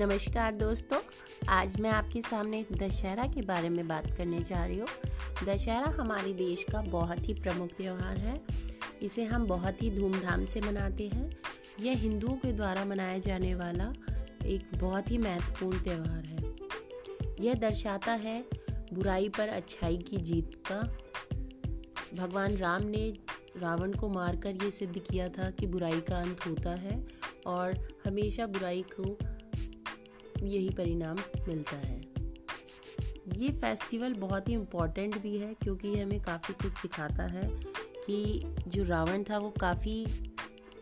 नमस्कार दोस्तों, आज मैं आपके सामने दशहरा के बारे में बात करने जा रही हूँ। दशहरा हमारे देश का बहुत ही प्रमुख त्यौहार है। इसे हम बहुत ही धूमधाम से मनाते हैं। यह हिंदुओं के द्वारा मनाया जाने वाला एक बहुत ही महत्वपूर्ण त्यौहार है। यह दर्शाता है बुराई पर अच्छाई की जीत का। भगवान राम ने रावण को मारकर ये सिद्ध किया था कि बुराई का अंत होता है और हमेशा बुराई को यही परिणाम मिलता है। ये फेस्टिवल बहुत ही इम्पोर्टेंट भी है क्योंकि हमें काफ़ी कुछ सिखाता है कि जो रावण था वो काफ़ी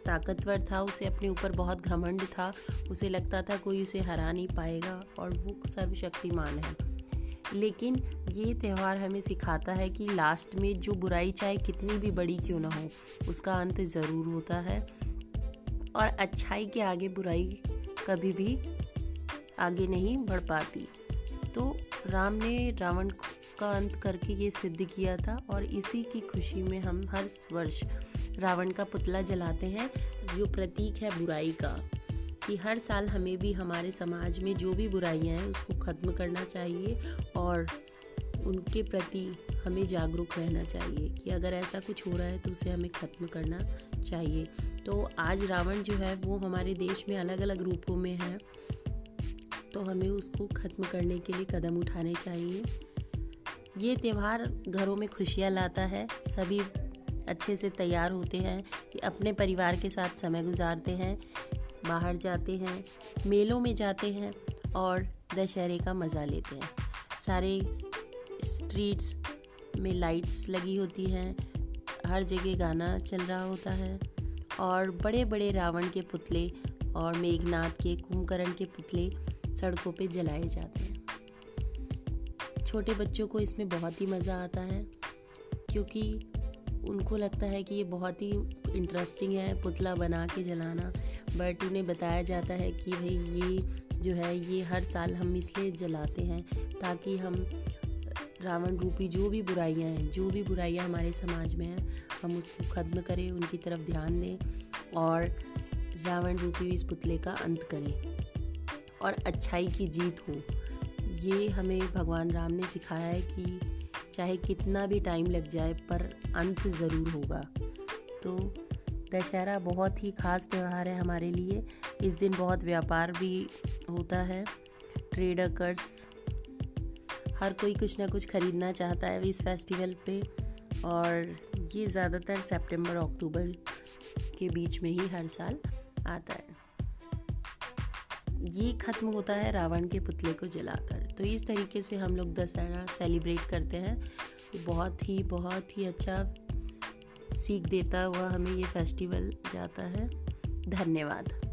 ताकतवर था, उसे अपने ऊपर बहुत घमंड था, उसे लगता था कोई उसे हरा नहीं पाएगा और वो सर्वशक्तिमान है। लेकिन ये त्यौहार हमें सिखाता है कि लास्ट में जो बुराई चाहे कितनी भी बड़ी क्यों ना हो, उसका अंत ज़रूर होता है और अच्छाई के आगे बुराई कभी भी आगे नहीं बढ़ पाती। तो राम ने रावण का अंत करके ये सिद्ध किया था और इसी की खुशी में हम हर वर्ष रावण का पुतला जलाते हैं, जो प्रतीक है बुराई का, कि हर साल हमें भी हमारे समाज में जो भी बुराइयाँ हैं, उसको ख़त्म करना चाहिए और उनके प्रति हमें जागरूक रहना चाहिए, कि अगर ऐसा कुछ हो रहा है तो उसे हमें ख़त्म करना चाहिए। तो आज रावण जो है, वो हमारे देश में अलग अलग रूपों में है। हमें उसको ख़त्म करने के लिए कदम उठाने चाहिए। ये त्यौहार घरों में खुशियाँ लाता है। सभी अच्छे से तैयार होते हैं, अपने परिवार के साथ समय गुजारते हैं, बाहर जाते हैं, मेलों में जाते हैं और दशहरे का मज़ा लेते हैं। सारे स्ट्रीट्स में लाइट्स लगी होती हैं, हर जगह गाना चल रहा होता है और बड़े बड़े रावण के पुतले और मेघनाथ के कुंभकर्ण के पुतले सड़कों पे जलाए जाते हैं। छोटे बच्चों को इसमें बहुत ही मज़ा आता है, क्योंकि उनको लगता है कि ये बहुत ही इंटरेस्टिंग है पुतला बना के जलाना। बट उन्हें बताया जाता है कि भाई ये जो है, ये हर साल हम इसलिए जलाते हैं ताकि हम रावण रूपी जो भी बुराइयाँ हैं, जो भी बुराइयाँ हमारे समाज में हैं, हम उसको ख़त्म करें, उनकी तरफ़ ध्यान दें और रावण रूपी इस पुतले का अंत करें। और अच्छाई की जीत हो। ये हमें भगवान राम ने सिखाया है कि चाहे कितना भी टाइम लग जाए, पर अंत ज़रूर होगा। तो दशहरा बहुत ही ख़ास त्यौहार है हमारे लिए। इस दिन बहुत व्यापार भी होता है। ट्रेडर्स हर कोई कुछ ना कुछ ख़रीदना चाहता है इस फेस्टिवल पे। और ये ज़्यादातर सितंबर अक्टूबर के बीच में ही हर साल आता है। ये ख़त्म होता है रावण के पुतले को जलाकर। तो इस तरीके से हम लोग दशहरा सेलिब्रेट करते हैं। बहुत ही बहुत ही अच्छा सीख देता हुआ हमें ये फेस्टिवल जाता है। धन्यवाद।